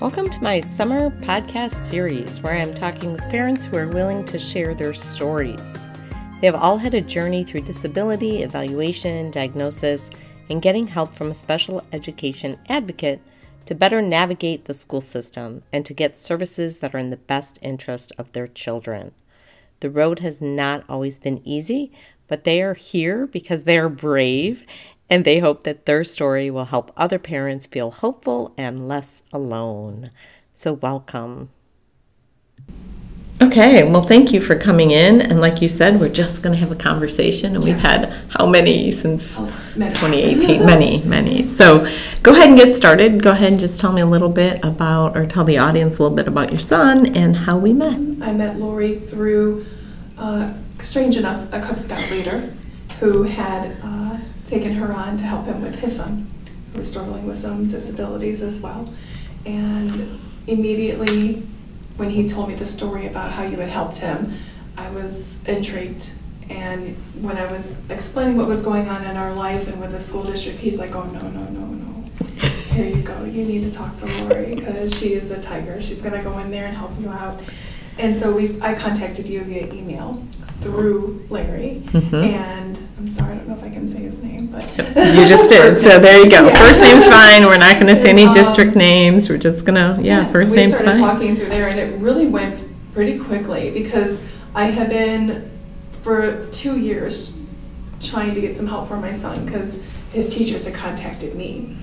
Welcome to my summer podcast series where I'm talking with parents who are willing to share their stories. They have all had a journey through disability, evaluation, diagnosis, and getting help from a special education advocate to better navigate the school system and to get services that are in the best interest of their children. The road has not always been easy, but they are here because they are brave and they hope that their story will help other parents feel hopeful and less alone. So, welcome. Okay, well, thank you for coming in. And like you said, we're just going to have a conversation. And we've had how many since Oh, many. 2018? many, many. So go ahead and get started. Go ahead and just tell me a little bit about, or tell the audience a little bit about your son and how we met. I met Laurie through, uh, strange enough, a Cub Scout leader who had uh, taken her on to help him with his son, who was struggling with some disabilities as well. And immediately, when he told me the story about how you had helped him, I was intrigued. And when I was explaining what was going on in our life and with the school district, he's like, oh, no, no, no, no. Here you go. You need to talk to Laurie because she is a tiger. She's going to go in there and help you out. And so we, I contacted you via email through Larry. Mhm. And I'm sorry, I don't know if I can say his name, but. You just did. First So name. there you go. Yeah. First name's fine. We're not going to say any Um, district names. We're just going to, yeah, first name's we started fine. talking through there, and it really went pretty quickly because I had been for two years trying to get some help for my son because his teachers had contacted me,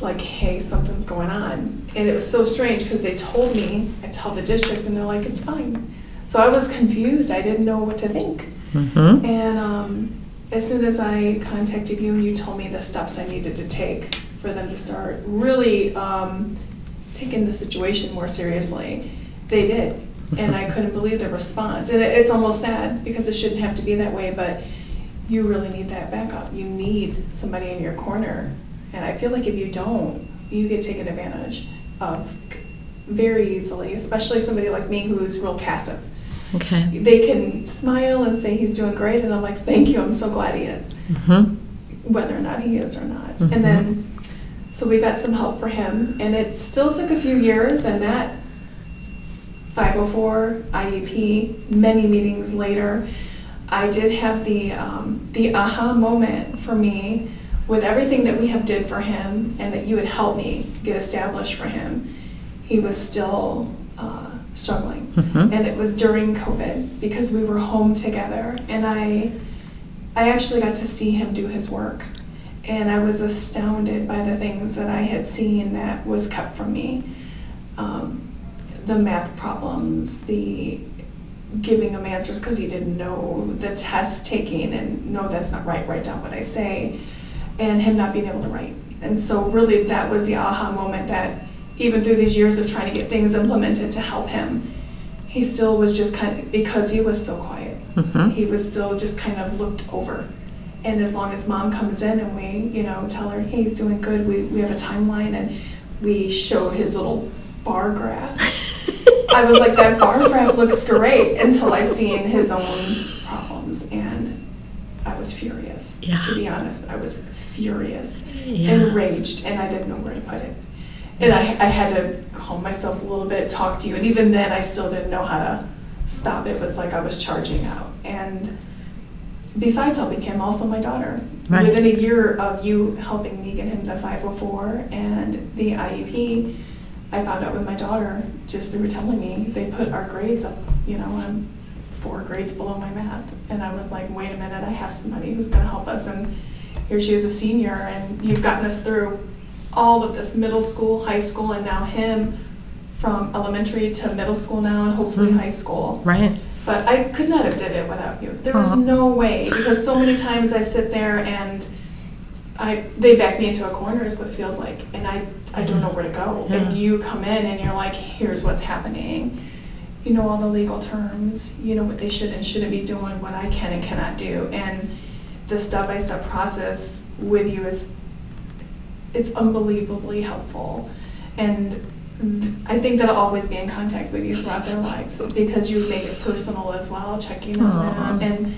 like, "Hey, something's going on," and it was so strange because they told me I tell the district, and they're like, "It's fine." So I was confused. I didn't know what to think. Mm-hmm. And um, as soon as I contacted you and you told me the steps I needed to take for them to start really um, taking the situation more seriously, they did. And I couldn't believe the response. And it's almost sad because it shouldn't have to be that way, but you really need that backup. You need somebody in your corner. And I feel like if you don't, you get taken advantage of very easily, especially somebody like me who's real passive Okay. they can smile and say he's doing great, and I'm like, thank you, I'm so glad he is, Mm-hmm. whether or not he is or not. Mhm. And then, so we got some help for him, and it still took a few years, and that 504 IEP, many meetings later, I did have the um, the aha moment for me with everything that we have did for him, and that you had helped me get established for him. He was still struggling. Mhm. and it was during COVID because we were home together, and I, I actually got to see him do his work, and I was astounded by the things that I had seen that was kept from me, um, the math problems, the giving him answers because he didn't know the test taking and no that's not right. Write down what i say. And him not being able to write. And so really that was the aha moment that even through these years of trying to get things implemented to help him he still was just kind of because he was so quiet Mhm. he was still just kind of looked over and as long as mom comes in and we you know tell her hey he's doing good we, we have a timeline and we show his little bar graph I was like, that bar graph looks great until I seen his own problems, and I was furious. Yeah. To be honest, I was furious, Yeah. enraged, and I didn't know where to put it. And I, I had to calm myself a little bit, talk to you, and even then, I still didn't know how to stop. It was like I was charging out. And besides helping him, also my daughter. Right. Within a year of you helping me get him the 504 and the IEP, I found out with my daughter, just through telling me, they put our grades up, you know, I'm four grades below my math. And I was like, wait a minute, I have somebody who's gonna help us. And here she is a senior, and you've gotten us through all of this middle school, high school, and now him from elementary to middle school now, and hopefully Mhm. high school. Right. But I could not have did it without you. There was no way because so many times I sit there and I they back me into a corner is what it feels like, and I I don't know where to go. And you come in and you're like, here's what's happening. You know all the legal terms. You know what they should and shouldn't be doing. What I can and cannot do. And the step by step process with you is it's unbelievably helpful. And I think that I'll always be in contact with you throughout their lives because you make it personal as well, checking on Aw. them. And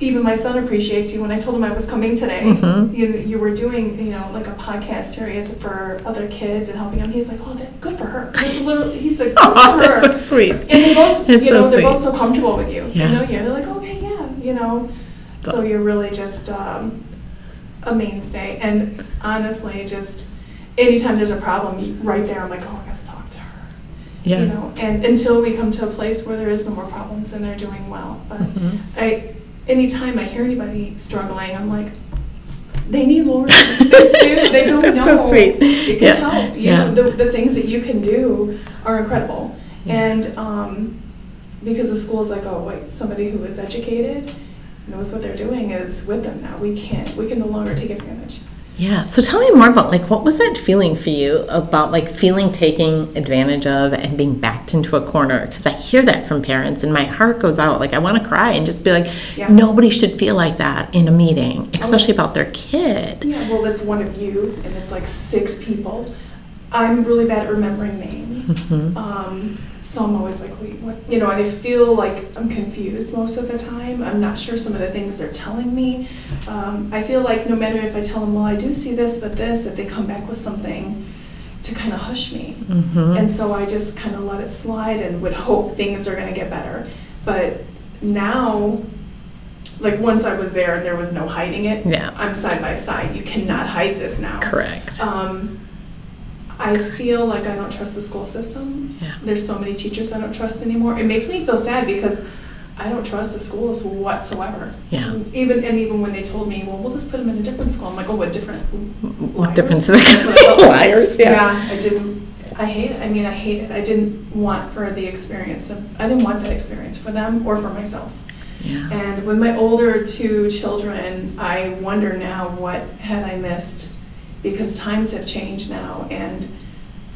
even my son appreciates you. When I told him I was coming today, Mhm. you, you were doing, you know, like a podcast series for other kids and helping them. He's like, oh, that's good for her. He's like, good for Oh, her. that's so sweet. And they both, It's you so know, they're both so comfortable with you. Yeah. You know, you. They're like, okay, yeah, you know. So So- you're really just um, a mainstay. And honestly, just anytime there's a problem, right there, I'm like, oh, I gotta talk to her. Yeah. You know, and until we come to a place where there is no more problems and they're doing well. But Mhm. I, anytime I hear anybody struggling, I'm like, they need Laurie. they. They don't That's know. so sweet. It can Yeah. help. You Yeah. know, the, the things that you can do are incredible. Yeah. And um, because the school is like, oh, wait, somebody who is educated knows what they're doing is with them now. We can't, we can no longer take advantage. Yeah. So tell me more about like what was that feeling for you about like feeling taken advantage of and being backed into a corner? Because I hear that from parents and my heart goes out. Like I want to cry and just be like, Yeah. nobody should feel like that in a meeting, oh, especially about their kid. Yeah, well, it's one of you, and it's like six people. I'm really bad at remembering names. Mhm. Um, so I'm always like, wait, what? You know, and I feel like I'm confused most of the time. I'm not sure some of the things they're telling me. Um, I feel like no matter if I tell them, well, I do see this, but this, that they come back with something to kind of hush me. Mhm. And so I just kind of let it slide and would hope things are going to get better. But now, like once I was there, there was no hiding it. Yeah. I'm side by side. You cannot hide this now. Correct. Um, I feel like I don't trust the school system. Yeah. There's so many teachers I don't trust anymore. It makes me feel sad because I don't trust the schools whatsoever. Yeah. Even and even when they told me, well, we'll just put them in a different school. I'm like, oh, what different? Mm, what liars? difference is what. Liars, yeah. Yeah, I didn't. I hate it. I mean, I hate it. I didn't want for the experience. Of, I didn't want that experience for them or for myself. Yeah. And with my older two children, I wonder now what had I missed because times have changed now, and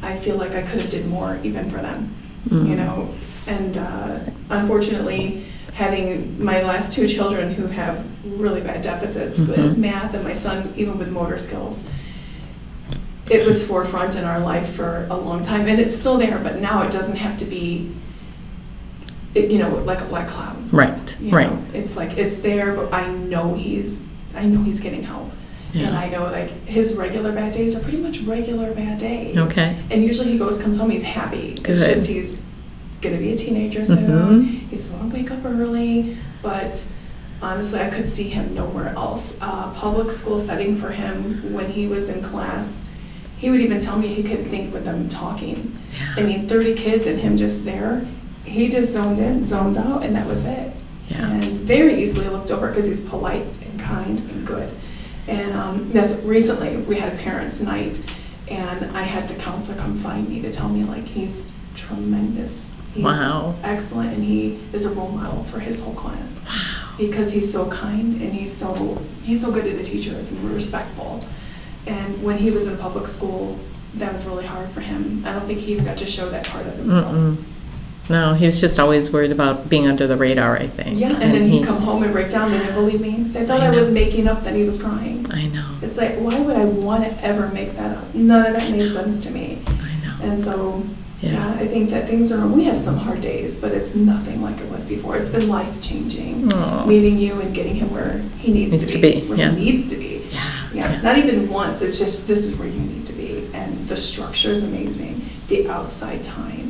I feel like I could have did more even for them. You Mm. know, and uh, unfortunately, having my last two children who have really bad deficits Mhm. with math, and my son even with motor skills, it was forefront in our life for a long time, and it's still there. But now it doesn't have to be, it, you know, like a black cloud. Right. You Right. know, it's like it's there, but I know he's I know he's getting help. And I know like his regular bad days are pretty much regular bad days. Okay. And usually he goes comes home he's happy. It's Good. just he's gonna be a teenager soon. Mhm. He doesn't want to wake up early, but honestly I could see him nowhere else. Uh, public school setting for him when he was in class, he would even tell me he couldn't think with them talking. Yeah. I mean, 30 kids and him just there. He just zoned in, zoned out, and that was it. Yeah. And very easily looked over because he's polite and kind and good. And um, that's recently we had a parents' night, and I had the counselor come find me to tell me like he's tremendous. He's Wow. excellent, and he is a role model for his whole class Wow. because he's so kind and he's so he's so good to the teachers and respectful. And when he was in public school, that was really hard for him. I don't think he even got to show that part of himself. Mm-mm. No, he was just always worried about being under the radar, I think. Yeah, and, then he'd come home and break down. They didn't believe me. They thought I I, was making up that he was crying. I know. It's like, why would I want to ever make that up? None of that made sense to me. I know. And so, Yeah. yeah, I think that things are. We have some hard days, but it's nothing like it was before. It's been life changing. Meeting you and getting him where he needs, Needs to, to be, be, where yeah. he needs to be. Yeah. Yeah, not even once. It's just this is where you need to be, and the structure is amazing. The outside time,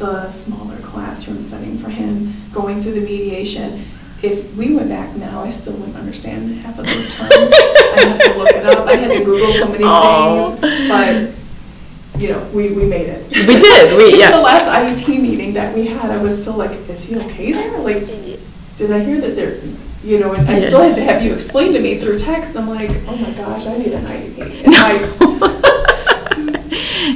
the smaller classroom setting for him, going through the mediation. If we went back now, I still wouldn't understand half of those terms. I have to look it up. I had to Google so many Oh. things, but you know, we, we made it. We did, we- yeah. the last IEP meeting that we had, I was still like, is he okay there? Like, did I hear that they're, you know, and I Yeah. still had to have you explain to me through text. I'm like, oh my gosh, I need an IEP. And I,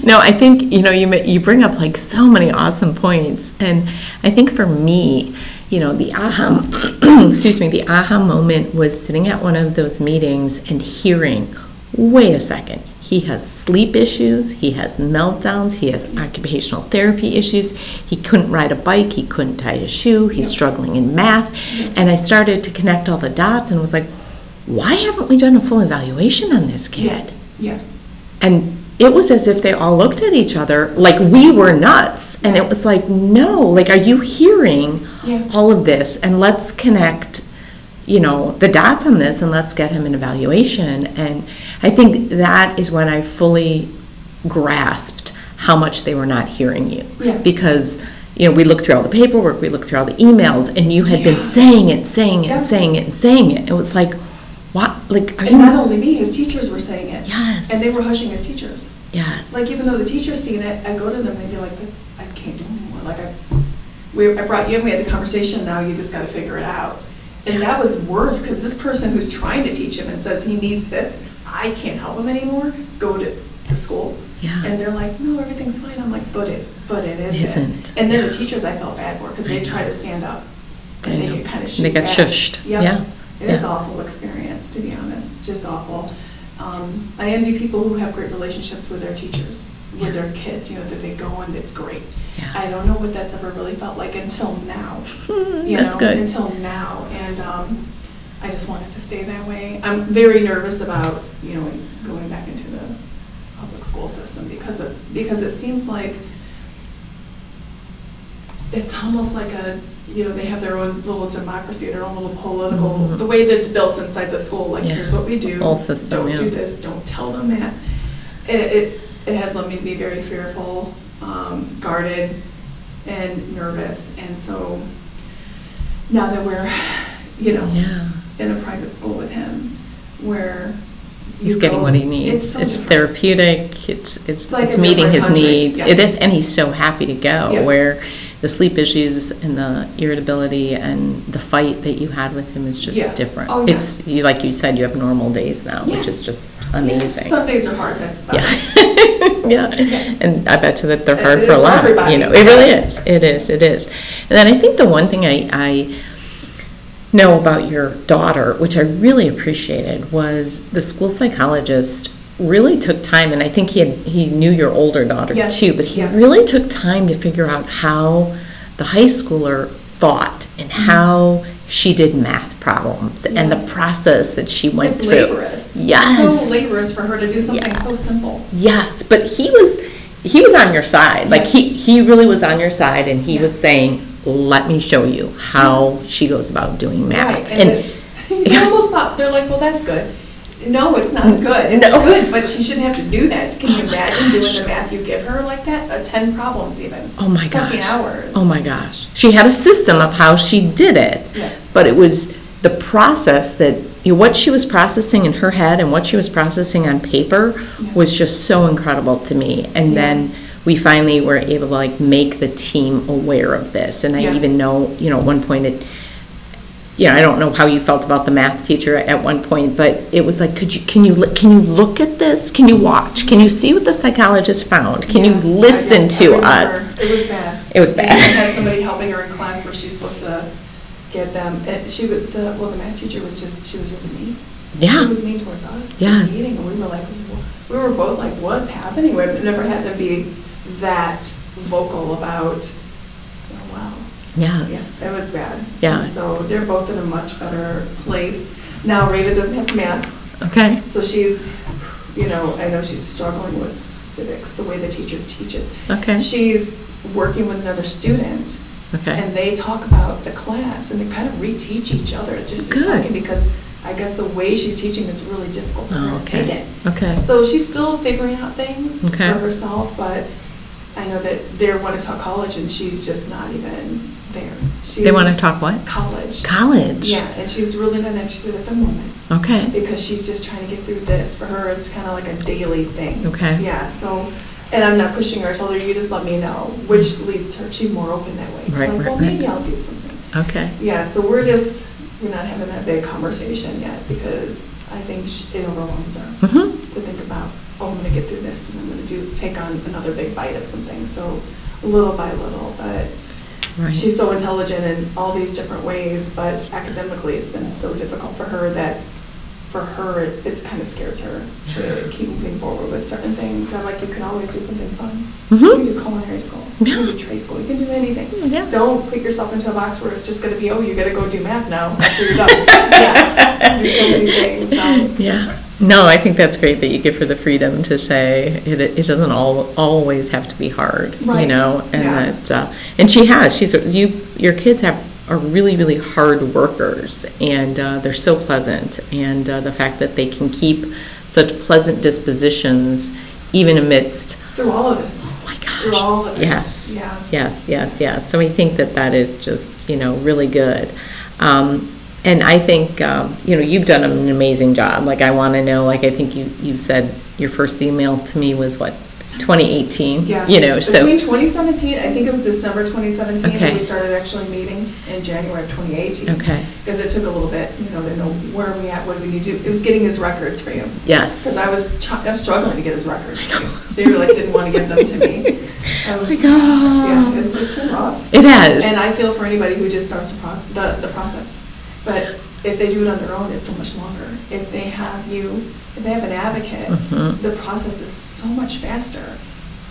no, I think you know you you bring up like so many awesome points, and I think for me, you know, the aha, excuse me, the aha moment was sitting at one of those meetings and hearing, wait a second, he has sleep issues, he has meltdowns, he has occupational therapy issues, he couldn't ride a bike, he couldn't tie his shoe, he's struggling in math, Yes. and I started to connect all the dots and was like, why haven't we done a full evaluation on this kid? yeah, And it was as if they all looked at each other like we were nuts. And it was like, no, like, are you hearing Yeah. all of this? And let's connect you know, the dots on this and let's get him an evaluation. And I think that is when I fully grasped how much they were not hearing you. Yeah. Because, you know, we looked through all the paperwork, we looked through all the emails, and you had been saying it, saying it, Yeah. saying it, and saying it. It was like, what? Like, are And not only me, his teachers were saying it. Yes. And they were hushing his teachers. Yes. Like even though the teacher's seen it, I go to them and they'd be like, "That's I can't do anymore." Like I, we I brought you in, we had the conversation. Now you just got to figure it out. And that was worse because this person who's trying to teach him and says he needs this, I can't help him anymore. Go to the school. Yeah. And they're like, "No, everything's fine." I'm like, "But it, but it isn't." Isn't. And then Yeah. the teachers I felt bad for because they try to stand up and they get kind of shushed. They got shushed. Yep. Yeah. It is Yeah. awful experience, to be honest, just awful. Um, I envy people who have great relationships with their teachers, Yeah. with their kids, you know, that they go and it's great. Yeah. I don't know what that's ever really felt like until now. You That's know, good. Until now, and um, I just wanted to stay that way. I'm very nervous about, you know, going back into the public school system because of, because it seems like it's almost like a, you know, they have their own little democracy, their own little political, Mhm. the way that's built inside the school, like, Yeah. here's what we do. Whole system, Don't yeah. do this, don't tell them that. It, it, it has led me to be very fearful, um, guarded, and nervous, and so now that we're, you know, Yeah. in a private school with him, where He's getting what he needs. so It's, therapeutic. It's it's It's like it's meeting his country, needs. yeah. It is, and he's so happy to go. Yes. Where the sleep issues and the irritability and the fight that you had with him is just Yeah. different. Oh, yeah. It's you like you said, you have normal days now, which is just amazing. Some days are hard, that's about Yeah. yeah. And I bet you that they're hard is for a lot. You know, it really is. It is. It is. And then I think the one thing I, I know about your daughter, which I really appreciated, was the school psychologist really took time, and I think he had he knew your older daughter Yes, too, but he yes. really took time to figure out how the high schooler thought and Mm-hmm. how she did math problems and the process that she went It's through. laborious. Yes. So laborious for her to do something so simple. Yes, but he was he was on your side. Like he he really was on your side, and he Yeah. was saying, "Let me show you how she goes about doing math." Right, and they, they almost thought, they're like, well, that's good. No, it's not good. It's No. good, but she shouldn't have to do that. Can you Oh my imagine doing gosh. the math you give her like that? Uh, ten problems even. oh my gosh, Taking hours. oh my gosh, she had a system of how she did it. Yes. but it was the process that you know, what she was processing in her head and what she was processing on paper Yeah. was just so incredible to me. And Yeah. then we finally were able to like make the team aware of this. And I Yeah. even know, you know, at one point it you know, I don't know how you felt about the math teacher at one point, but it was like, could you, can you, can you look at this? Can you watch? Can you see what the psychologist found? Can you Yeah, listen I guess I to remember. us? It was bad. It was And bad. She had somebody helping her in class where she's supposed to get them, and she the, well, the math teacher was just, she was really mean. She Yeah, was mean towards us. Yes. In the meeting, and we were like, we were both like, what's happening? We've never had them be that vocal about, oh, wow. Yes, Yeah, it was bad. Yeah. And So they're both in a much better place. Now Rava doesn't have math, okay, so she's, you know, I know she's struggling with civics, the way the teacher teaches. okay, She's working with another student, okay, and they talk about the class, and they kind of reteach each other just through Good. talking, because I guess the way she's teaching is really difficult for Oh, her to oh, take okay. it. okay, So she's still figuring out things Okay. for herself, but I know that they want to talk college, and she's just not even there. they want to talk what? college. College? Yeah, and she's really not interested at the moment Okay, because she's just trying to get through this. For her, it's kind of like a daily thing. okay, Yeah, so, and I'm not pushing her. I told her, you just let me know, which leads her, she's more open that way. So Right, like, right, well, right. maybe I'll do something. okay, Yeah, so we're just, we're not having that big conversation yet because I think sh- it overwhelms her mm-hmm, to think about, oh, I'm gonna get through this and I'm gonna do, take on another big bite of something. So little by little, but right, she's so intelligent in all these different ways, but academically, it's been so difficult for her that for her, it it's kind of scares her to keep moving forward with certain things. I'm like, you can always do something fun. You can mm-hmm, do culinary school, you can do trade school, you can do anything. yeah. Don't put yourself into a box where it's just gonna be, oh, you gotta go do math now after you're done. Yeah, do so many things, so. Yeah. No, I think that's great that you give her the freedom to say it, it doesn't all, always have to be hard, you know, and Yeah. that, uh, and she has, she's, you, your kids have are really, really hard workers, and uh, they're so pleasant. And uh, the fact that they can keep such pleasant dispositions, even amidst Through all of this. Oh my gosh. Through all of. Yes. Yeah. Yes, yes, yes. So we think that that is just, you know, really good. Um, and I think, um, you know, you've done an amazing job. Like, I want to know, like, I think you, you said your first email to me was what, 2018? Yeah. You know, so, Between 2017, I think it was December 2017, Okay. and we started actually meeting in January of 2018. okay, Because it took a little bit, you know, to know where are we at, what do we need to do. It was getting his records for you. Because yes. I was, ch- I was struggling to get his records. to you. They were like, didn't want to give them to me. I was, Oh my God. yeah, it's, it's been rough. It has. And I feel for anybody who just starts the, pro- the, the process. But if they do it on their own, it's so much longer. If they have you, if they have an advocate, Mhm. the process is so much faster.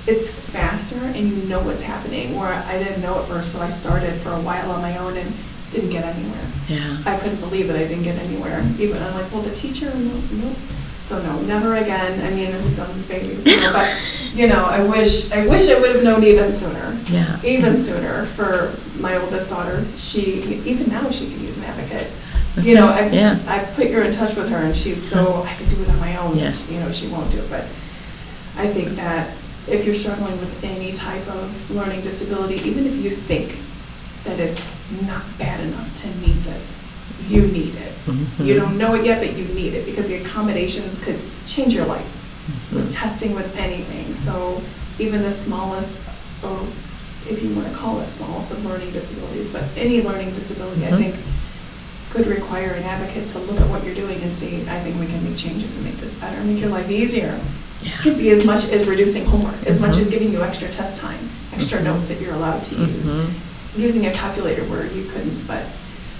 It's faster and you know what's happening, where I didn't know at first, so I started for a while on my own and didn't get anywhere. Yeah. I couldn't believe that I didn't get anywhere. Even I'm like, well, the teacher, no, no. So no, never again. I mean, I've done babies, but you know, I wish, I wish I would have known even sooner Yeah. even sooner for my oldest daughter. She, even now, she can use an advocate. You know, I've, Yeah. I've put her in touch with her and she's so, I can do it on my own. Yeah. You know, she won't do it, but I think that if you're struggling with any type of learning disability, even if you think that it's not bad enough to need this, you need it. Mhm. You don't know it yet, but you need it because the accommodations could change your life with testing with anything. So even the smallest, or if you want to call it smallest of learning disabilities, but any learning disability, I Mhm. think could require an advocate to look at what you're doing and see, I think we can make changes and make this better, make your life easier. It Yeah. could be as much as reducing homework, as much Mhm. as giving you extra test time, extra Mhm. notes that you're allowed to use Mhm. using a calculator where you couldn't, but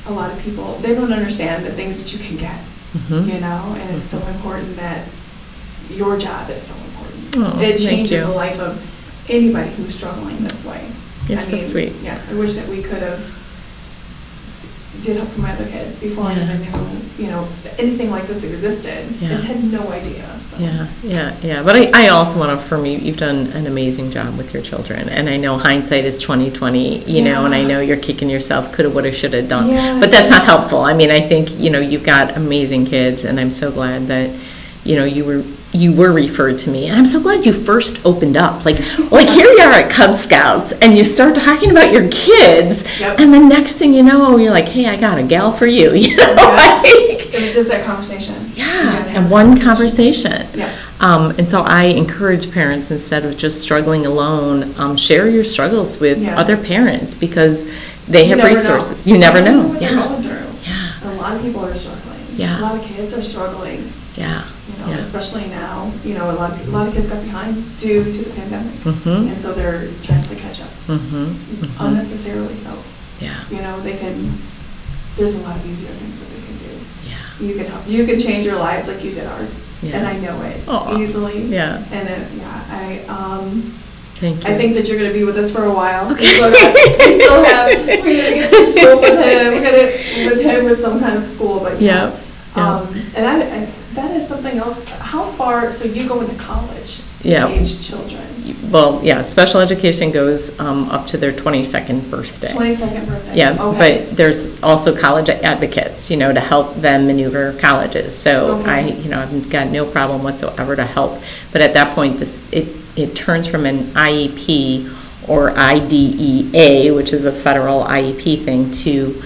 a lot of people, they don't understand the things that you can get, Mhm. you know, and it's so important that your job is so important. Oh, It changes the life of anybody who's struggling this way. You're I so mean, sweet. Yeah, I wish that we could have did help for my other kids before I even knew, you know, anything like this existed. Yeah. I had no idea, so. Yeah, yeah, yeah. But I, I also want to affirm you, you've done an amazing job with your children. And I know hindsight is 2020, you know, and I know you're kicking yourself, coulda, woulda, shoulda done. Yes. But that's not helpful. I mean, I think, you know, you've got amazing kids and I'm so glad that, you know, you were you were referred to me. And I'm so glad you first opened up. Like like here you are at Cub Scouts and you start talking about your kids Yep. and the next thing you know, you're like, "Hey, I got a gal for you." You know, Yes. like It was just that conversation. Yeah, and one conversation. Yeah. Um, and so I encourage parents instead of just struggling alone, um, share your struggles with Yeah. other parents because they You have never know. resources. You never know. what they're Yeah. going through. Yeah. A lot of people are struggling. Yeah. A lot of kids are struggling, Yeah. You know, Yeah. especially now. You know, a lot of, a lot of kids got behind due to the pandemic. Mhm. And so they're trying to catch up, Mhm. Mhm. unnecessarily so. Yeah. You know, they can, there's a lot of easier things that they can do. Yeah. You can help, you can change your lives like you did ours. Yeah. And I know it Aw. easily. Yeah. And it, yeah, I, um, Thank you. I think that you're gonna be with us for a while. Okay. We still have, we're gonna get to school with him, we're gonna, with him with some kind of school, but yeah. Yeah, yeah. Um, and I, I, that is something else, how far, so you go into college? Yeah. Age children, Well, yeah, special education goes um, up to their 22nd birthday. twenty-second birthday? Yeah, Okay. but there's also college advocates, you know, to help them maneuver colleges. So Okay. I, you know, I've got no problem whatsoever to help. But at that point, this, it, it turns from an IEP or IDEA, which is a federal IEP thing, to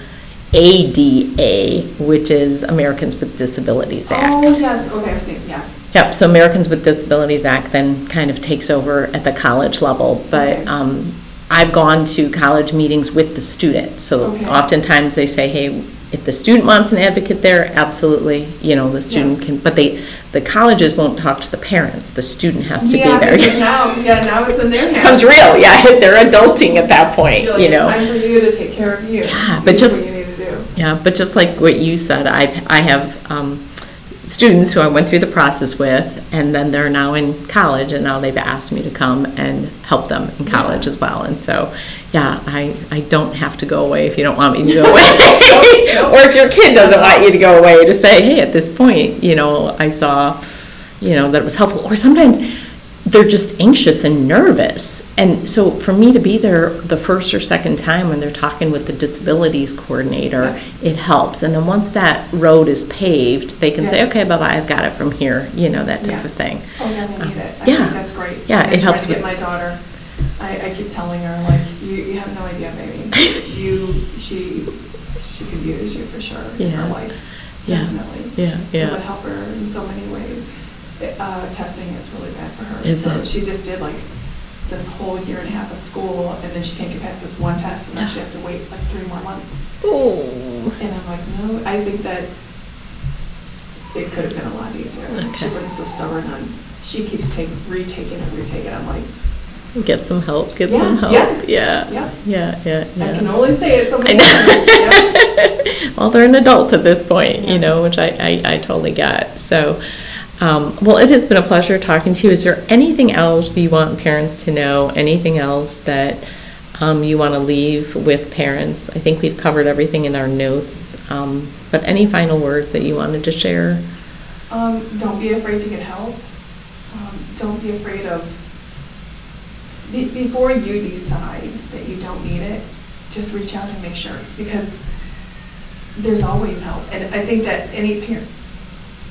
ADA, which is Americans with Disabilities Act. Oh, yes, okay, I've seen, yeah. Yep, so Americans with Disabilities Act then kind of takes over at the college level. But Okay. um, I've gone to college meetings with the student. So Okay. oftentimes they say, hey, if the student wants an advocate there, absolutely, you know, the student can, but they, the colleges won't talk to the parents. The student has to be Yeah, because there. now, yeah, now it's in their hands. Becomes real, yeah, they're adulting at that point, You're like, you It's know. time for you to take care of you. Yeah, but is just- you need to do. Yeah, but just like what you said, I've, I have um, students who I went through the process with, and then they're now in college, and now they've asked me to come and help them in college Yeah. as well. And so, yeah, I, I don't have to go away if you don't want me to go away. Or if your kid doesn't want you to go away, to say, hey, at this point, you know, I saw, you know, that it was helpful. Or sometimes they're just anxious and nervous. And so for me to be there the first or second time when they're talking with the disabilities coordinator, Yeah. it helps. And then once that road is paved, they can say, okay, bye bye, I've got it from here, you know, that type Yeah. of thing. Oh, yeah, they need it. I um, Yeah. think that's great. Yeah, And I it helps to get my daughter, I, I keep telling her, like, you, you have no idea, baby. You, she, she could use you for sure in her life, definitely. Yeah, It would yeah. help her in so many ways. Uh, testing is really bad for her. Is so it? She just did like this whole year and a half of school, and then she can't get past this one test, and then she has to wait like three more months. Oh, And I'm like, no, I think that it could have been a lot easier. She wasn't so stubborn on, she keeps taking, retaking and retaking. I'm like, get some help, get Yeah, some help. yes. Yeah, yeah, yeah, yeah, I can only say it so many times. know. well, they're an adult at this point, Yeah. you know, which I, I, I totally get. So, um, well, it has been a pleasure talking to you. Is there anything else you want parents to know? Anything else that um, you want to leave with parents? I think we've covered everything in our notes. Um, but any final words that you wanted to share? Um, don't be afraid to get help. Um, don't be afraid of, be, before you decide that you don't need it, just reach out and make sure because there's always help. And I think that any parent,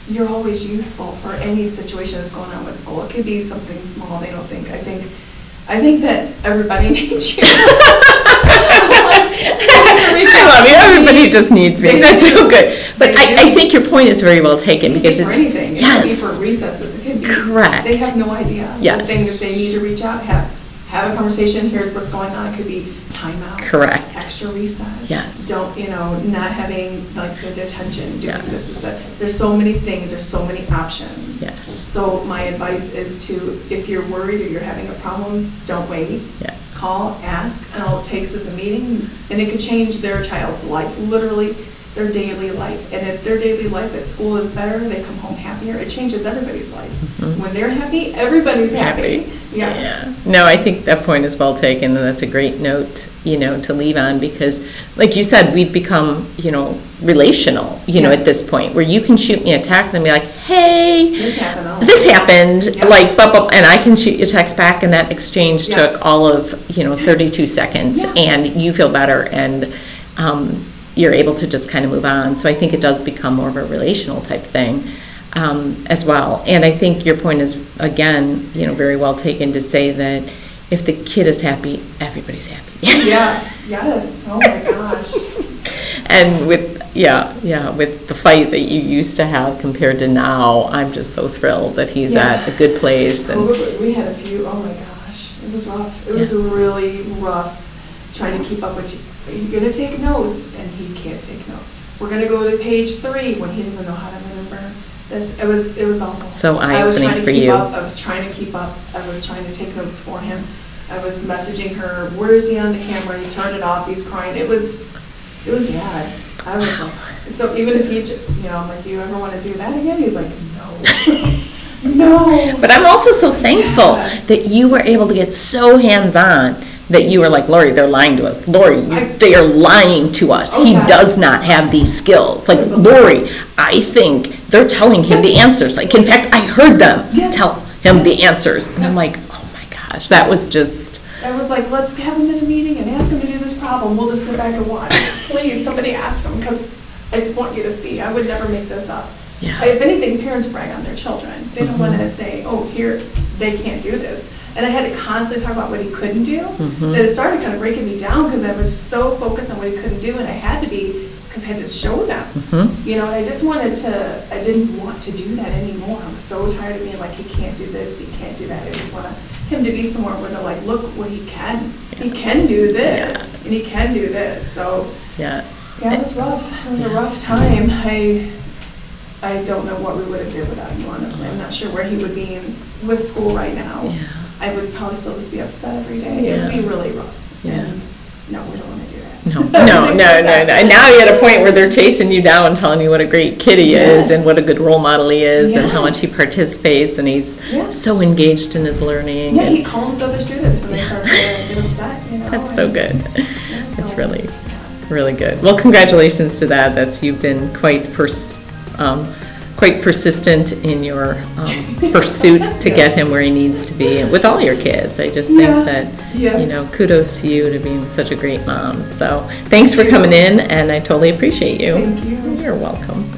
you're always useful for any situation that's going on with school. It could be something small they don't think. I think, I think that everybody needs you. I love you. Everybody just needs me. That's so good. But I, I think your point is very well taken It be because for it's anything. It could be yes. for recesses. It could be. Correct. They have no idea. The Yes. thing is, they need to reach out, have, have a conversation, here's what's going on. It could be timeouts. Correct. Extra recess. Yes. Don't, you know, not having like the detention, doing this. Yes. is that- There's so many things, there's so many options. Yes. So my advice is to, if you're worried or you're having a problem, don't wait. Yeah. Call, ask, and all it takes is a meeting, and it could change their child's life, literally their daily life. And if their daily life at school is better, they come home happier, it changes everybody's life. Mhm. When they're happy, everybody's happy. Happy. Yeah. No, I think that point is well taken, and that's a great note, you know, to leave on because, like you said, we've become, you know, relational, you know, at this point where you can shoot me a text and be like, hey, This happened. this happened, Yeah. like, and I can shoot you a text back, and that exchange Yeah. took all of, you know, 32 seconds, Yeah. and you feel better, and um, you're able to just kind of move on. So I think it does become more of a relational type thing um, as well. And I think your point is, again, you know, very well taken to say that if the kid is happy, everybody's happy. Yeah, yes, oh my gosh. and with yeah yeah with the fight that you used to have compared to now i'm just so thrilled that he's at a good place and COVID, we had a few, oh my gosh, it was rough. It was really rough trying to keep up with, you're gonna take notes, and he can't take notes. We're gonna go to page three when he doesn't know how to maneuver this, it was, it was awful. So I was trying to for keep you. up, I was trying to keep up, I was trying to take notes for him. I was messaging her, where is he on the camera? He turned it off, he's crying. It was, it was bad. I was like, so even if he, you know, I'm like, do you ever want to do that again? He's like, no. No. but i'm also so thankful Yeah. that you were able to get so hands-on that you were like Laurie they're lying to us Laurie you, I- they are lying to us he does not have these skills like Laurie i think they're telling him the answers like in fact i heard them Yes. tell him the answers and i'm like oh my gosh that was just I was like, let's have him in a meeting and ask him to do this problem. We'll just sit back and watch. Please, somebody ask him, because I just want you to see. I would never make this up. yeah If anything, parents brag on their children. They don't want to mm-hmm. say, oh, here, they can't do this. And I had to constantly talk about what he couldn't do. Mhm. That it started kind of breaking me down because I was so focused on what he couldn't do, and I had to be, because I had to show them. hmm You know, I just wanted to, I didn't want to do that anymore. I was so tired of being like, he can't do this, he can't do that. I just want him to be somewhere where they're like, look what he can. He can do this, and he can do this. So, yes yeah, it was rough. It was a rough time. I, I don't know what we would have did without you, honestly. I'm not sure where he would be in, with school right now. yeah I would probably still just be upset every day. Yeah. It would be really rough. Yeah. And, no, we don't want to do that. No, no, no, no, no. And now you're at a point where they're chasing you down, telling you what a great kid he is and what a good role model he is and how much he participates and he's Yeah. so engaged in his learning. Yeah, he calms other students when they start to get upset, you know. That's so good. yeah, That's really, really good. Well, congratulations to that. That's, you've been quite pers- um, quite persistent in your um, pursuit to get him where he needs to be with all your kids. I just think Yeah. that, you Yes. know, kudos to you to being such a great mom. So thanks for coming in, and I totally appreciate you. Thank you. You're welcome.